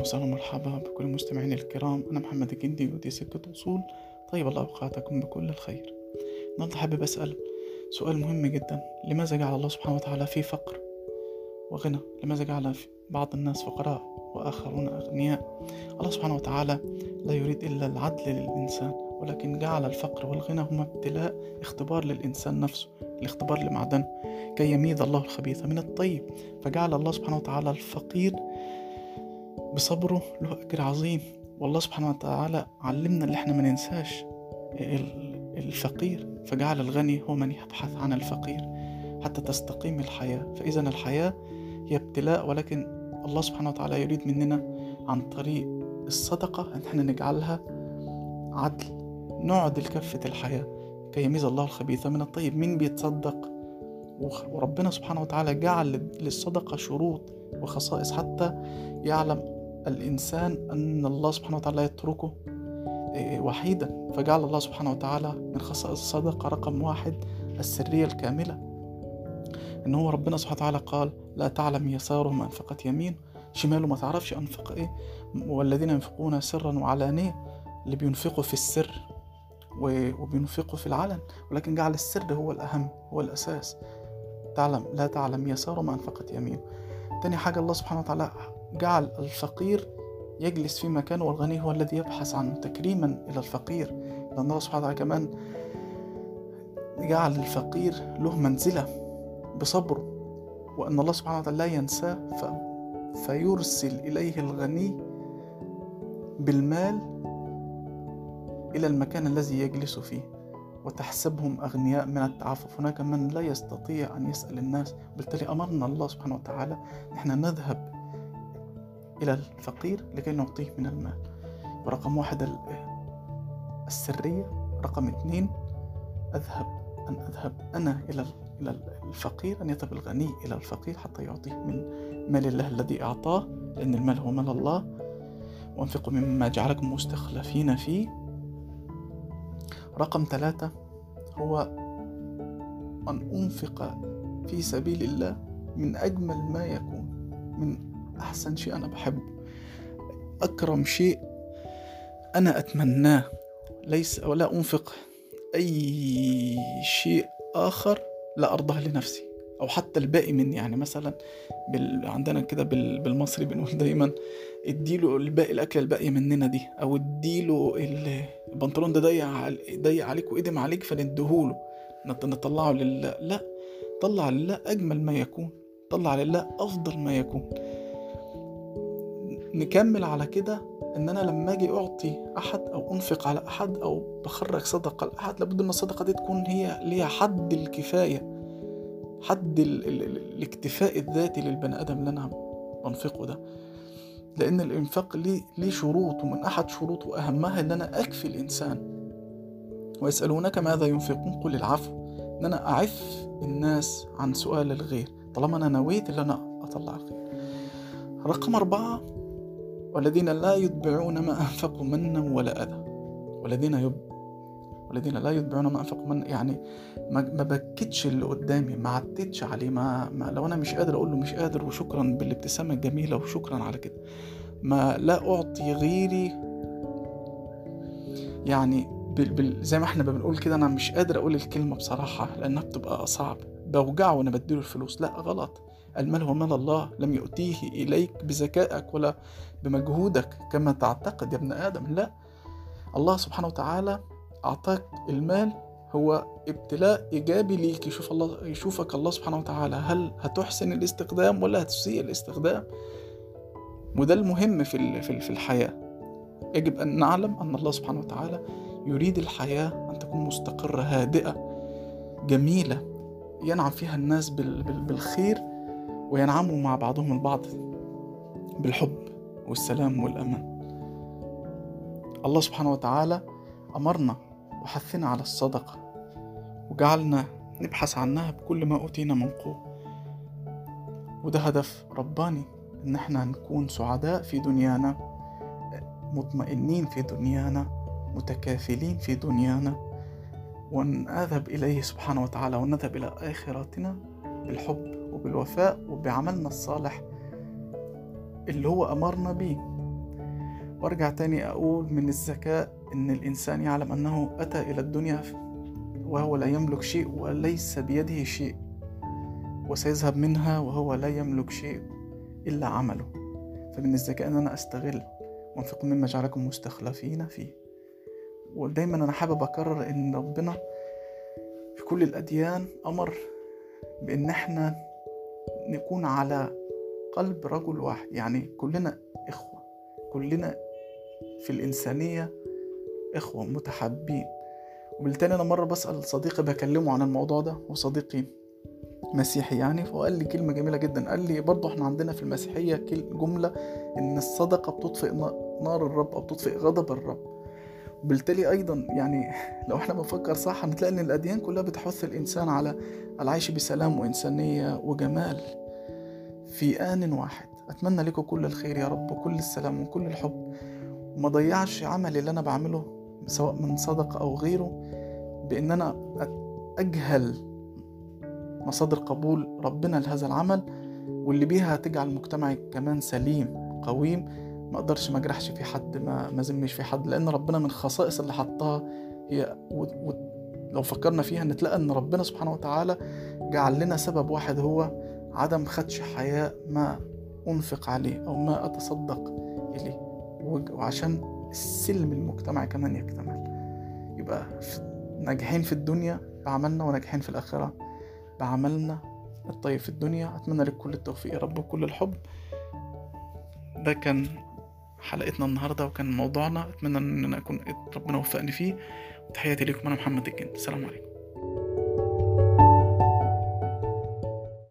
أهلا وسهلا ومرحبا بكل المستمعين الكرام. أنا محمد الجندي ودي سكة وصول طيب الله أوقاتكم بكل الخير. النهاردة حابب أسأل سؤال مهم جدا. لماذا جعل الله سبحانه وتعالى في فقر وغنى؟ لماذا جعل بعض الناس فقراء وآخرون أغنياء؟ الله سبحانه وتعالى لا يريد إلا العدل للإنسان ولكن جعل الفقر والغنى هما ابتلاء اختبار للإنسان نفسه الاختبار لمعدنه كي يميز الله الخبيث من الطيب. فجعل الله سبحانه وتعالى الفقير بصبره له أجر عظيم. والله سبحانه وتعالى علمنا اللي إحنا ما ننساش. الفقير فجعل الغني هو من يبحث عن الفقير حتى تستقيم الحياة. فإذا الحياة هي ابتلاء ولكن الله سبحانه وتعالى يريد مننا عن طريق الصدقة أن إحنا نجعلها عدل. نعدل كفة الحياة كي يميز الله الخبيث من الطيب. مين بيتصدق؟ وربنا سبحانه وتعالى جعل للصدقة شروط وخصائص حتى يعلم الإنسان أن الله سبحانه وتعالى يتركه وحيدا. فجعل الله سبحانه وتعالى من خصائص الصدقة رقم واحد السرية الكاملة. إن هو ربنا سبحانه وتعالى قال لا تعلم يساره ما أنفقت يمين. شماله ما تعرفش أنفق إيه. والذين ينفقون سرا وعلانية اللي بينفقوا في السر وبينفقوا في العلن. ولكن جعل السر هو الأهم هو الأساس. تعلم لا تعلم يساره ما أنفقت يمين. تاني حاجة الله سبحانه وتعالى جعل الفقير يجلس في مكانه والغني هو الذي يبحث عنه تكريما إلى الفقير. لأن الله سبحانه وتعالى كمان جعل الفقير له منزلة بصبره وأن الله سبحانه وتعالى لا ينساه ف... فيرسل إليه الغني بالمال إلى المكان الذي يجلس فيه وتحسبهم أغنياء من التعفف. هناك من لا يستطيع أن يسأل الناس بالتالي أمرنا الله سبحانه وتعالى نحن نذهب إلى الفقير لكي نعطيه من المال. ورقم واحد السرية. رقم اثنين أذهب أن أذهب أنا إلى إلى الفقير أن يذهب الغني إلى الفقير حتى يعطيه من مال الله الذي أعطاه لأن المال هو مال الله. وأنفقوا مما جعلكم مستخلفين فيه. رقم ثلاثة هو أن أنفق في سبيل الله من أجمل ما يكون من أحسن شيء أنا بحبه. أكرم شيء أنا أتمناه. ليس ولا أنفق أي شيء آخر لا أرضاه لنفسي. أو حتى الباقي مني. يعني مثلا بال... عندنا كده بال... بالمصري بنقول دايما اديله الباقي الأكلة الباقية مننا دي. أو اديله البنطلون ده ضيق ضيق عليك وإدم عليك فنديهوله نطلعه لله لا. طلع لله أجمل ما يكون. طلع لله أفضل ما يكون. نكمل على كده إن أنا لما أجي أعطي أحد أو أنفق على أحد أو بخرج صدقة لأحد لابد إن الصدقة دي تكون هي ليها حد الكفاية حد ال ال ال الاكتفاء الذاتي للبني آدم اللي أنا بنفقه ده. لأن الإنفاق ليه ليه شروط ومن أحد شروطه اهمها إن أنا أكفي الإنسان. ويسألونك ماذا ينفقون؟ قل العفو. إن أنا أعف الناس عن سؤال الغير طالما أنا نويت إن أنا أطلع الخير رقم أربعة والذين لا يتبعون ما أنفقوا منا ولا أذى. والذين يب والذين لا يتبعون ما أنفقوا من يعني ما, ما بكتش اللي قدامي ما عتتش عليه ما, ما لو أنا مش قادر أقول له مش قادر وشكرا بالابتسامة الجميلة وشكرا على كده. ما لا أعطي غيري يعني بال بال زي ما إحنا بنقول كده أنا مش قادر أقول الكلمة بصراحة لأنها بتبقى صعب بوجعه وأنا بديله الفلوس. لا غلط. المال هو مال الله لم يؤتيه إليك بذكائك ولا بمجهودك كما تعتقد يا ابن آدم. لا الله سبحانه وتعالى أعطاك المال هو ابتلاء إيجابي ليك يشوف الله يشوفك الله سبحانه وتعالى. هل هتحسن الاستخدام ولا هتسيء الاستخدام؟ وده المهم في في الحياة. يجب أن نعلم أن الله سبحانه وتعالى يريد الحياة أن تكون مستقرة هادئة جميلة ينعم فيها الناس بالخير. وينعموا مع بعضهم البعض بالحب والسلام والأمان. الله سبحانه وتعالى أمرنا وحثنا على الصدقة وجعلنا نبحث عنها بكل ما أوتينا من قوة. وده هدف رباني إن إحنا نكون سعداء في دنيانا مطمئنين في دنيانا متكافلين في دنيانا ونذهب إليه سبحانه وتعالى ونذهب إلى آخرتنا بالحب. وبالوفاء وبعملنا الصالح اللي هو أمرنا بيه وأرجع تاني أقول من الذكاء إن الإنسان يعلم أنه أتى إلى الدنيا وهو لا يملك شيء وليس بيده شيء وسيذهب منها وهو لا يملك شيء إلا عمله. فمن الذكاء إن أنا أستغل وانفقوا مما جعلكم مستخلفين فيه. ودايما أنا حابب أكرر إن ربنا في كل الأديان أمر بإن إحنا نكون على قلب رجل واحد. يعني كلنا إخوة. كلنا في الإنسانية إخوة متحابين. وبالتالي أنا مرة بسأل صديقي بكلمه عن الموضوع ده وصديقي مسيحي يعني فقال لي كلمة جميلة جدا. قال لي برضه إحنا عندنا في المسيحية جملة إن الصدقة بتطفئ نار الرب أو بتطفئ غضب الرب. وبالتالي أيضا يعني لو إحنا بنفكر صح هنتلاقي إن الأديان كلها بتحث الإنسان على العيش بسلام وإنسانية وجمال. في آن واحد. أتمنى لكم كل الخير يا رب وكل السلام وكل الحب. وما ضيعش عملي اللي أنا بعمله سواء من صدقة أو غيره بإن أنا أجهل مصادر قبول ربنا لهذا العمل واللي بيها هتجعل مجتمعي كمان سليم قويم. ما أقدرش ما أجرحش في حد ما ما في حد لأن ربنا من الخصائص اللي حطها هي و... و... لو فكرنا فيها نتلاقى إن ربنا سبحانه وتعالى جعل لنا سبب واحد هو عدم خدش حياء ما أنفق عليه أو ما أتصدق إليه. وعشان السلم المجتمعي كمان يكتمل يبقى ناجحين في الدنيا بعملنا وناجحين في الآخرة بعملنا الطيب في الدنيا. أتمنى لك كل التوفيق يا رب وكل الحب. ده كان حلقتنا النهاردة وكان موضوعنا. أتمنى أن أنا أكون ربنا وفقني فيه. وتحياتي لكم أنا محمد الجن. السلام عليكم.